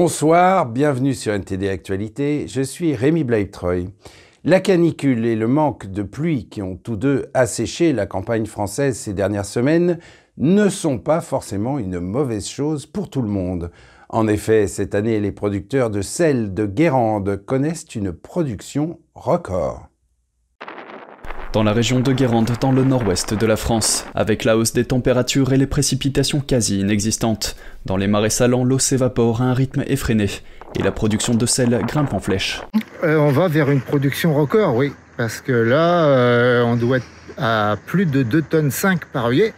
Bonsoir, bienvenue sur NTD Actualité, je suis Rémi Blaibtreuil. La canicule et le manque de pluie qui ont tous deux asséché la campagne française ces dernières semaines ne sont pas forcément une mauvaise chose pour tout le monde. En effet, cette année, les producteurs de sel de Guérande connaissent une production record dans la région de Guérande, dans le nord-ouest de la France, avec la hausse des températures et les précipitations quasi inexistantes. Dans les marais salants, l'eau s'évapore à un rythme effréné et la production de sel grimpe en flèche. Euh, on va vers une production record, oui, parce que là, euh, on doit être à plus de 2 tonnes 5 par œillet,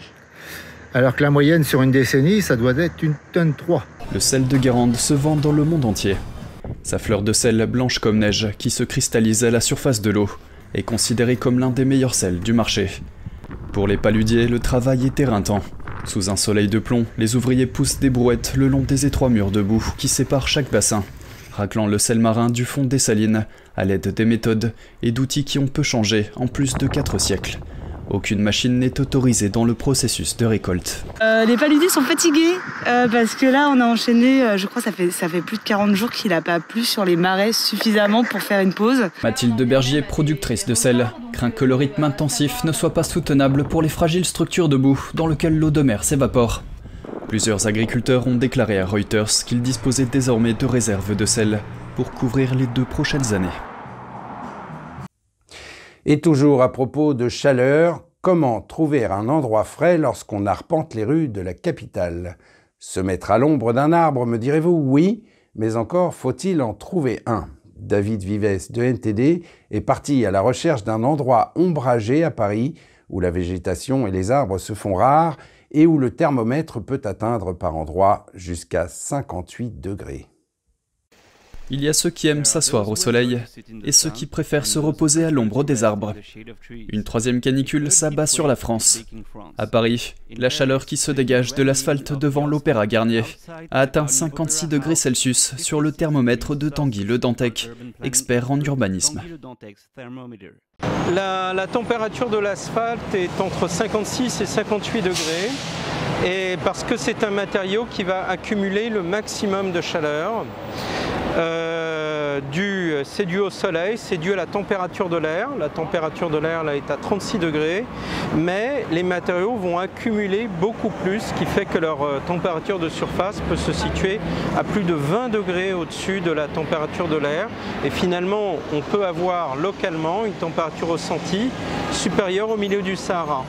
alors que la moyenne sur une décennie, ça doit être une tonne 3. Le sel de Guérande se vend dans le monde entier. Sa fleur de sel blanche comme neige qui se cristallise à la surface de l'eau est considéré comme l'un des meilleurs sels du marché. Pour les paludiers, le travail est éreintant. Sous un soleil de plomb, les ouvriers poussent des brouettes le long des étroits murs de boue qui séparent chaque bassin, raclant le sel marin du fond des salines à l'aide des méthodes et d'outils qui ont peu changé en plus de 4 siècles. Aucune machine n'est autorisée dans le processus de récolte. Euh, les paludiers sont fatigués euh, parce que là on a enchaîné, euh, je crois ça fait, ça fait plus de 40 jours qu'il n'a pas plu sur les marais suffisamment pour faire une pause. Mathilde Bergier, productrice de sel, craint que le rythme intensif ne soit pas soutenable pour les fragiles structures de boue dans lesquelles l'eau de mer s'évapore. Plusieurs agriculteurs ont déclaré à Reuters qu'ils disposaient désormais de réserves de sel pour couvrir les deux prochaines années. Et toujours à propos de chaleur, comment trouver un endroit frais lorsqu'on arpente les rues de la capitale? Se mettre à l'ombre d'un arbre, me direz-vous? Oui, mais encore faut-il en trouver un. David Vives de NTD est parti à la recherche d'un endroit ombragé à Paris où la végétation et les arbres se font rares et où le thermomètre peut atteindre par endroits jusqu'à 58 degrés. Il y a ceux qui aiment s'asseoir au soleil et ceux qui préfèrent se reposer à l'ombre des arbres. Une troisième canicule s'abat sur la France. À Paris, la chaleur qui se dégage de l'asphalte devant l'Opéra Garnier a atteint 56 degrés Celsius sur le thermomètre de Tanguy Le Dantec, expert en urbanisme. La, température de l'asphalte est entre 56 et 58 degrés et parce que c'est un matériau qui va accumuler le maximum de chaleur. Euh, c'est dû au soleil, c'est dû à la température de l'air. La température de l'air est à 36 degrés, mais les matériaux vont accumuler beaucoup plus, ce qui fait que leur euh, température de surface peut se situer à plus de 20 degrés au-dessus de la température de l'air. Et finalement, on peut avoir localement une température ressentie supérieure au milieu du Sahara.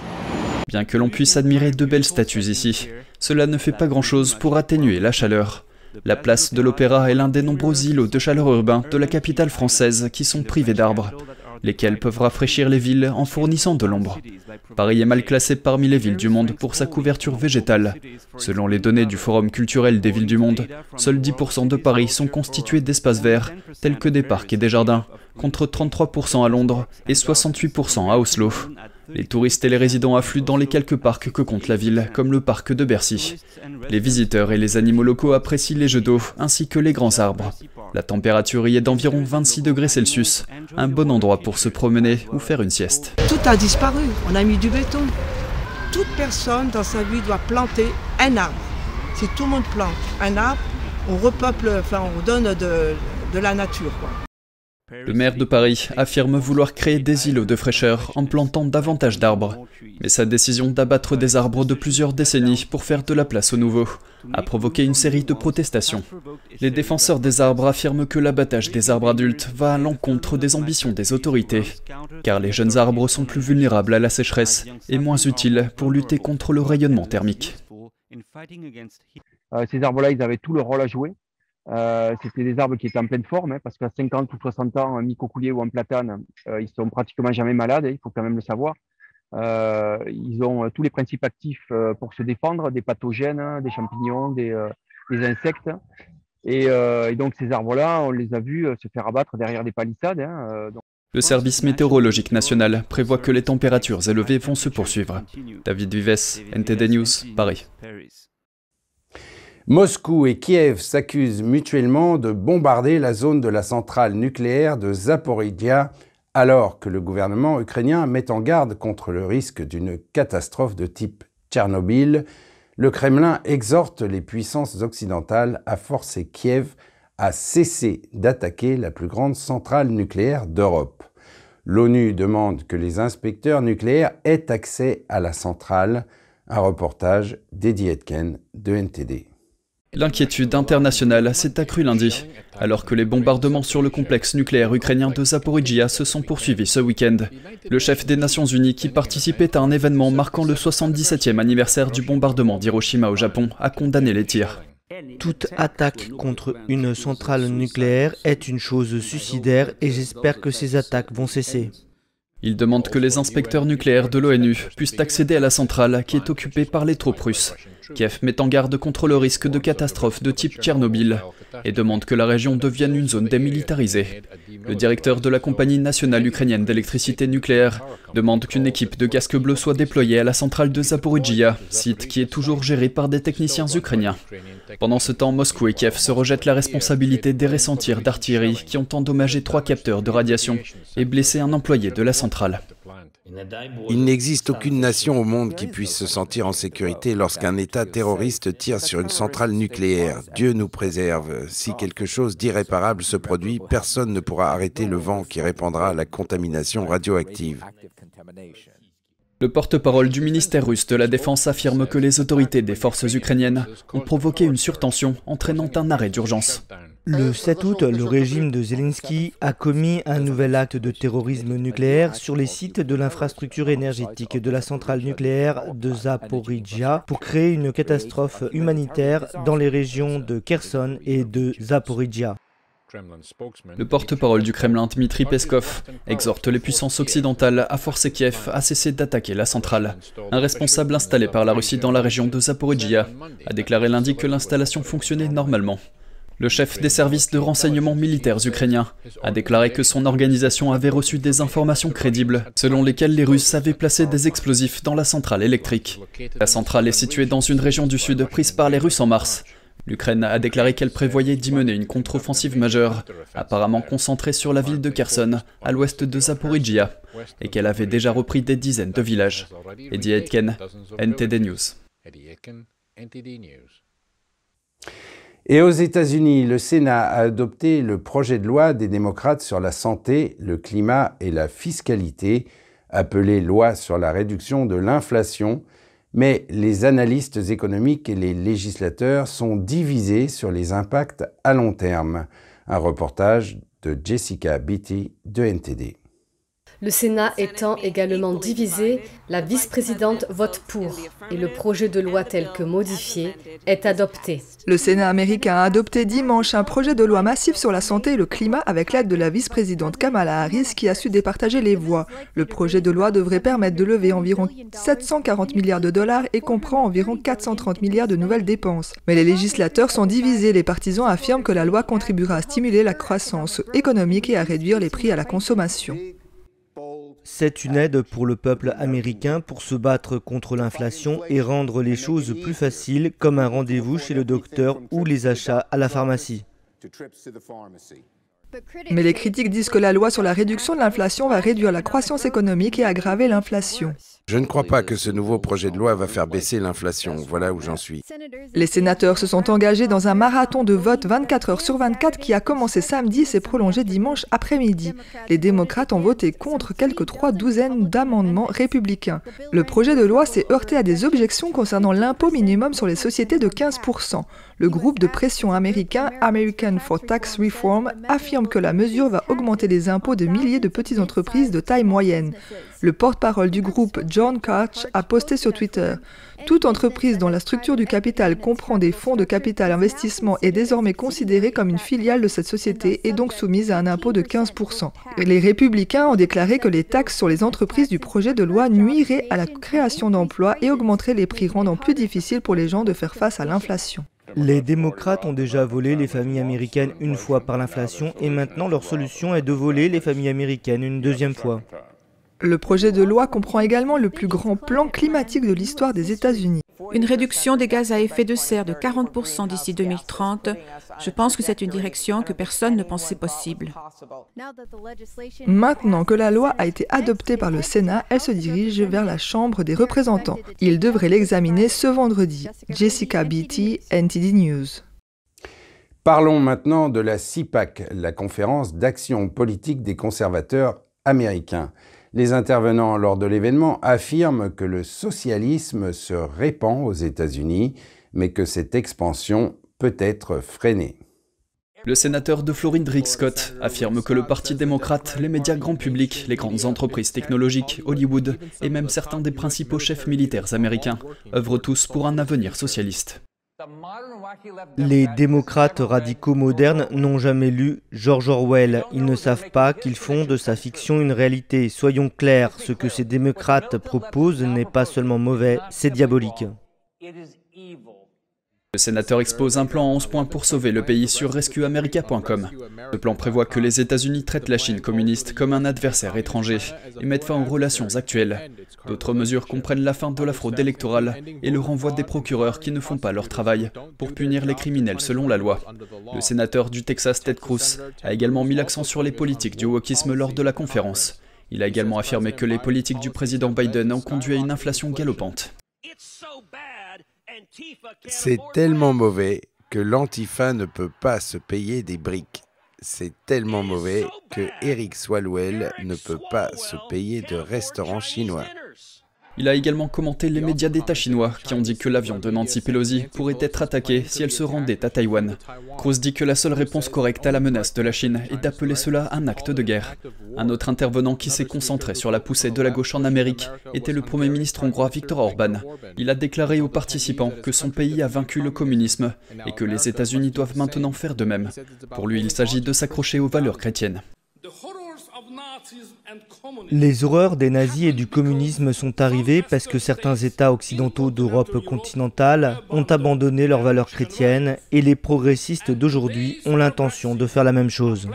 Bien que l'on puisse admirer de belles statues ici, cela ne fait pas grand-chose pour atténuer la chaleur. La place de l'Opéra est l'un des nombreux îlots de chaleur urbain de la capitale française qui sont privés d'arbres, lesquels peuvent rafraîchir les villes en fournissant de l'ombre. Paris est mal classé parmi les villes du monde pour sa couverture végétale. Selon les données du Forum culturel des villes du monde, seuls 10% de Paris sont constitués d'espaces verts, tels que des parcs et des jardins, contre 33% à Londres et 68% à Oslo. Les touristes et les résidents affluent dans les quelques parcs que compte la ville, comme le parc de Bercy. Les visiteurs et les animaux locaux apprécient les jeux d'eau, ainsi que les grands arbres. La température y est d'environ 26 degrés Celsius, un bon endroit pour se promener ou faire une sieste. Tout a disparu, on a mis du béton. Toute personne dans sa vie doit planter un arbre. Si tout le monde plante un arbre, on repeuple, enfin on donne de, de la nature. Le maire de Paris affirme vouloir créer des îlots de fraîcheur en plantant davantage d'arbres. Mais sa décision d'abattre des arbres de plusieurs décennies pour faire de la place aux nouveaux a provoqué une série de protestations. Les défenseurs des arbres affirment que l'abattage des arbres adultes va à l'encontre des ambitions des autorités, car les jeunes arbres sont plus vulnérables à la sécheresse et moins utiles pour lutter contre le rayonnement thermique. Euh, ces arbres-là, ils avaient tout le rôle à jouer. Euh, c'était des arbres qui étaient en pleine forme, hein, parce qu'à 50 ou 60 ans, un micocoulier ou un platane, euh, ils sont pratiquement jamais malades, hein, il faut quand même le savoir. Euh, ils ont tous les principes actifs pour se défendre, des pathogènes, des champignons, des, insectes. Et, donc ces arbres-là, on les a vus se faire abattre derrière des palissades. Hein, le service météorologique national prévoit que les températures élevées vont se poursuivre. David Vives, NTD News, Paris. Moscou et Kiev s'accusent mutuellement de bombarder la zone de la centrale nucléaire de Zaporizhia alors que le gouvernement ukrainien met en garde contre le risque d'une catastrophe de type Tchernobyl. le Kremlin exhorte les puissances occidentales à forcer Kiev à cesser d'attaquer la plus grande centrale nucléaire d'Europe. L'ONU demande que les inspecteurs nucléaires aient accès à la centrale. Un reportage d'Eddie Etken de NTD. L'inquiétude internationale s'est accrue lundi, alors que les bombardements sur le complexe nucléaire ukrainien de Zaporizhia se sont poursuivis ce week-end. Le chef des Nations Unies, qui participait à un événement marquant le 77e anniversaire du bombardement d'Hiroshima au Japon, a condamné les tirs. Toute attaque contre une centrale nucléaire est une chose suicidaire et j'espère que ces attaques vont cesser. Il demande que les inspecteurs nucléaires de l'ONU puissent accéder à la centrale qui est occupée par les troupes russes. Kiev met en garde contre le risque de catastrophe de type Tchernobyl et demande que la région devienne une zone démilitarisée. Le directeur de la compagnie nationale ukrainienne d'électricité nucléaire demande qu'une équipe de casques bleus soit déployée à la centrale de Zaporizhia, site qui est toujours géré par des techniciens ukrainiens. Pendant ce temps, Moscou et Kiev se rejettent la responsabilité des récents tirs d'artillerie qui ont endommagé trois capteurs de radiation et blessé un employé de la centrale. Il n'existe aucune nation au monde qui puisse se sentir en sécurité lorsqu'un État terroriste tire sur une centrale nucléaire. Dieu nous préserve. Si quelque chose d'irréparable se produit, personne ne pourra arrêter le vent qui répandra la contamination radioactive. Le porte-parole du ministère russe de la Défense affirme que les autorités des forces ukrainiennes ont provoqué une surtension entraînant un arrêt d'urgence. Le 7 août, le régime de Zelensky a commis un nouvel acte de terrorisme nucléaire sur les sites de l'infrastructure énergétique de la centrale nucléaire de Zaporizhia pour créer une catastrophe humanitaire dans les régions de Kherson et de Zaporizhia. Le porte-parole du Kremlin, Dmitri Peskov, exhorte les puissances occidentales à forcer Kiev à cesser d'attaquer la centrale. Un responsable installé par la Russie dans la région de Zaporizhia a déclaré lundi que l'installation fonctionnait normalement. Le chef des services de renseignement militaires ukrainiens a déclaré que son organisation avait reçu des informations crédibles selon lesquelles les Russes avaient placé des explosifs dans la centrale électrique. La centrale est située dans une région du sud prise par les Russes en mars. L'Ukraine a déclaré qu'elle prévoyait d'y mener une contre-offensive majeure, apparemment concentrée sur la ville de Kherson, à l'ouest de Zaporizhia, et qu'elle avait déjà repris des dizaines de villages. Eddie Aitken, NTD News. Et aux États-Unis, le Sénat a adopté le projet de loi des démocrates sur la santé, le climat et la fiscalité, appelé loi sur la réduction de l'inflation, mais les analystes économiques et les législateurs sont divisés sur les impacts à long terme. Un reportage de Jessica Beatty de NTD. Le Sénat étant également divisé, la vice-présidente vote pour et le projet de loi tel que modifié est adopté. Le Sénat américain a adopté dimanche un projet de loi massif sur la santé et le climat avec l'aide de la vice-présidente Kamala Harris qui a su départager les voix. Le projet de loi devrait permettre de lever environ 740 milliards de dollars et comprend environ 430 milliards de nouvelles dépenses. Mais les législateurs sont divisés. Les partisans affirment que la loi contribuera à stimuler la croissance économique et à réduire les prix à la consommation. C'est une aide pour le peuple américain pour se battre contre l'inflation et rendre les choses plus faciles comme un rendez-vous chez le docteur ou les achats à la pharmacie. Mais les critiques disent que la loi sur la réduction de l'inflation va réduire la croissance économique et aggraver l'inflation. Je ne crois pas que ce nouveau projet de loi va faire baisser l'inflation. Voilà où j'en suis. Les sénateurs se sont engagés dans un marathon de vote 24 heures sur 24 qui a commencé samedi et s'est prolongé dimanche après-midi. Les démocrates ont voté contre quelques trois douzaines d'amendements républicains. Le projet de loi s'est heurté à des objections concernant l'impôt minimum sur les sociétés de 15%. Le groupe de pression américain American for Tax Reform affirme que la mesure va augmenter les impôts de milliers de petites entreprises de taille moyenne. Le porte-parole du groupe, John Koch, a posté sur Twitter Toute entreprise dont la structure du capital comprend des fonds de capital investissement est désormais considérée comme une filiale de cette société et donc soumise à un impôt de 15%. Les républicains ont déclaré que les taxes sur les entreprises du projet de loi nuiraient à la création d'emplois et augmenteraient les prix rendant plus difficile pour les gens de faire face à l'inflation. Les démocrates ont déjà volé les familles américaines une fois par l'inflation et maintenant leur solution est de voler les familles américaines une deuxième fois. Le projet de loi comprend également le plus grand plan climatique de l'histoire des États-Unis. Une réduction des gaz à effet de serre de 40% d'ici 2030, je pense que c'est une direction que personne ne pensait possible. Maintenant que la loi a été adoptée par le Sénat, elle se dirige vers la Chambre des représentants. Il devrait l'examiner ce vendredi. Jessica Beatty, NTD News. Parlons maintenant de la CIPAC, la conférence d'action politique des conservateurs américains. Les intervenants lors de l'événement affirment que le socialisme se répand aux États-Unis, mais que cette expansion peut être freinée. Le sénateur de Floride Rick Scott affirme que le Parti démocrate, les médias grand public, les grandes entreprises technologiques, Hollywood et même certains des principaux chefs militaires américains œuvrent tous pour un avenir socialiste. Les démocrates radicaux modernes n'ont jamais lu George Orwell. Ils ne savent pas qu'ils font de sa fiction une réalité. Soyons clairs, ce que ces démocrates proposent n'est pas seulement mauvais, c'est diabolique. Le sénateur expose un plan en 11 points pour sauver le pays sur rescueamerica.com. Le plan prévoit que les États-Unis traitent la Chine communiste comme un adversaire étranger et mettent fin aux relations actuelles. D'autres mesures comprennent la fin de la fraude électorale et le renvoi des procureurs qui ne font pas leur travail pour punir les criminels selon la loi. Le sénateur du Texas, Ted Cruz, a également mis l'accent sur les politiques du wokisme lors de la conférence. Il a également affirmé que les politiques du président Biden ont conduit à une inflation galopante. C'est tellement mauvais que l'Antifa ne peut pas se payer des briques. C'est tellement mauvais que Eric Swalwell ne peut pas se payer de restaurants chinois. Il a également commenté les médias d'État chinois qui ont dit que l'avion de Nancy Pelosi pourrait être attaqué si elle se rendait à Taïwan. Cruz dit que la seule réponse correcte à la menace de la Chine est d'appeler cela un acte de guerre. Un autre intervenant qui s'est concentré sur la poussée de la gauche en Amérique était le Premier ministre hongrois Viktor Orban. Il a déclaré aux participants que son pays a vaincu le communisme et que les États-Unis doivent maintenant faire de même. Pour lui, il s'agit de s'accrocher aux valeurs chrétiennes. Les horreurs des nazis et du communisme sont arrivées parce que certains États occidentaux d'Europe continentale ont abandonné leurs valeurs chrétiennes et les progressistes d'aujourd'hui ont l'intention de faire la même chose.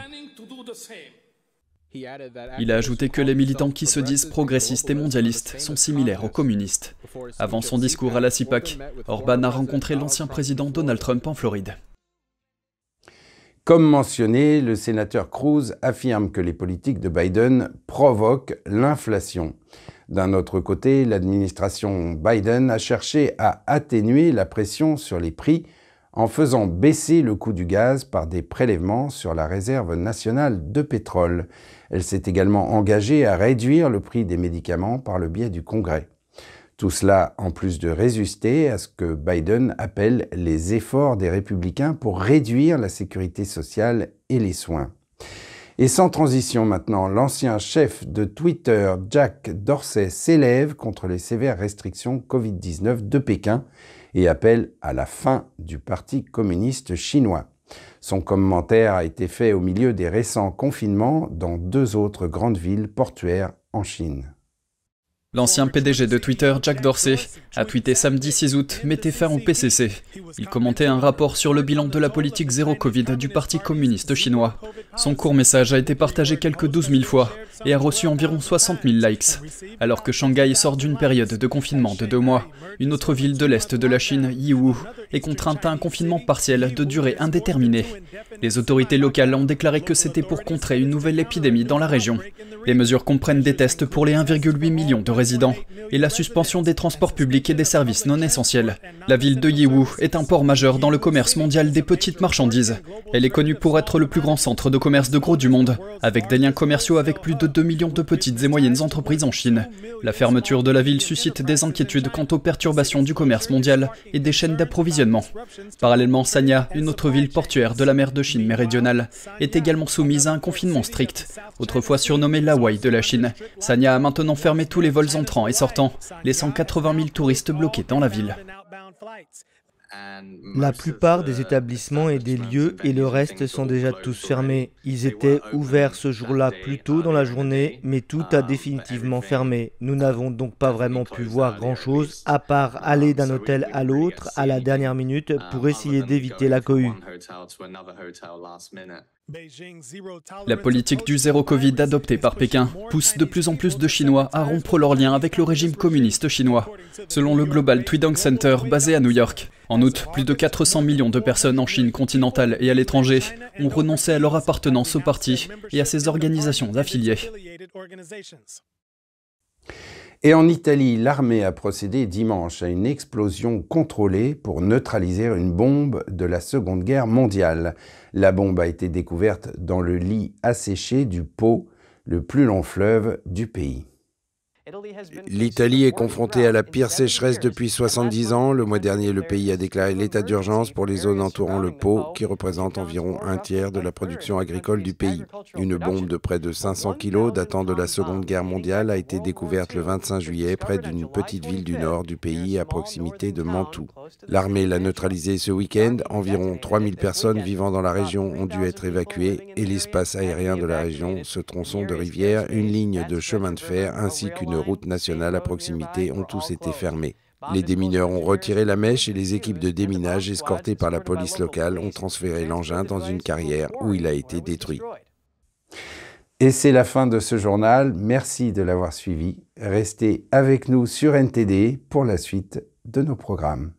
Il a ajouté que les militants qui se disent progressistes et mondialistes sont similaires aux communistes. Avant son discours à la CIPAC, Orban a rencontré l'ancien président Donald Trump en Floride. Comme mentionné, le sénateur Cruz affirme que les politiques de Biden provoquent l'inflation. D'un autre côté, l'administration Biden a cherché à atténuer la pression sur les prix en faisant baisser le coût du gaz par des prélèvements sur la réserve nationale de pétrole. Elle s'est également engagée à réduire le prix des médicaments par le biais du Congrès. Tout cela en plus de résister à ce que Biden appelle les efforts des républicains pour réduire la sécurité sociale et les soins. Et sans transition maintenant, l'ancien chef de Twitter, Jack Dorsey, s'élève contre les sévères restrictions Covid-19 de Pékin et appelle à la fin du Parti communiste chinois. Son commentaire a été fait au milieu des récents confinements dans deux autres grandes villes portuaires en Chine. L'ancien PDG de Twitter, Jack Dorsey, a tweeté samedi 6 août Mettez fin au PCC. Il commentait un rapport sur le bilan de la politique zéro Covid du Parti communiste chinois. Son court message a été partagé quelques 12 000 fois et a reçu environ 60 000 likes. Alors que Shanghai sort d'une période de confinement de deux mois, une autre ville de l'est de la Chine, Yiwu, est contrainte à un confinement partiel de durée indéterminée. Les autorités locales ont déclaré que c'était pour contrer une nouvelle épidémie dans la région. Les mesures comprennent des tests pour les 1,8 million de résidents et la suspension des transports publics et des services non essentiels. La ville de Yiwu est un port majeur dans le commerce mondial des petites marchandises. Elle est connue pour être le plus grand centre de commerce de gros du monde, avec des liens commerciaux avec plus de 2 millions de petites et moyennes entreprises en Chine. La fermeture de la ville suscite des inquiétudes quant aux perturbations du commerce mondial et des chaînes d'approvisionnement. Parallèlement, Sanya, une autre ville portuaire de la mer de Chine méridionale, est également soumise à un confinement strict. Autrefois surnommée l'Hawaï de la Chine, Sanya a maintenant fermé tous les vols entrants et sortants, laissant 80 000 touristes bloqués dans la ville. La plupart des établissements et des lieux et le reste sont déjà tous fermés. Ils étaient ouverts ce jour-là plus tôt dans la journée, mais tout a définitivement fermé. Nous n'avons donc pas vraiment pu voir grand-chose, à part aller d'un hôtel à l'autre à la dernière minute pour essayer d'éviter la cohue. La politique du zéro Covid adoptée par Pékin pousse de plus en plus de Chinois à rompre leurs liens avec le régime communiste chinois, selon le Global Tweedong Center basé à New York. En août, plus de 400 millions de personnes en Chine continentale et à l'étranger ont renoncé à leur appartenance au parti et à ses organisations affiliées. Et en Italie, l'armée a procédé dimanche à une explosion contrôlée pour neutraliser une bombe de la Seconde Guerre mondiale. La bombe a été découverte dans le lit asséché du Pô, le plus long fleuve du pays. L'Italie est confrontée à la pire sécheresse depuis 70 ans. Le mois dernier, le pays a déclaré l'état d'urgence pour les zones entourant le Pô, qui représentent environ un tiers de la production agricole du pays. Une bombe de près de 500 kilos datant de la Seconde Guerre mondiale a été découverte le 25 juillet près d'une petite ville du nord du pays à proximité de Mantoue. L'armée l'a neutralisée ce week-end. Environ 3000 personnes vivant dans la région ont dû être évacuées et l'espace aérien de la région, ce tronçon de rivière, une ligne de chemin de fer ainsi qu'une routes nationales à proximité ont tous été fermées. Les démineurs ont retiré la mèche et les équipes de déminage escortées par la police locale ont transféré l'engin dans une carrière où il a été détruit. Et c'est la fin de ce journal. Merci de l'avoir suivi. Restez avec nous sur NTD pour la suite de nos programmes.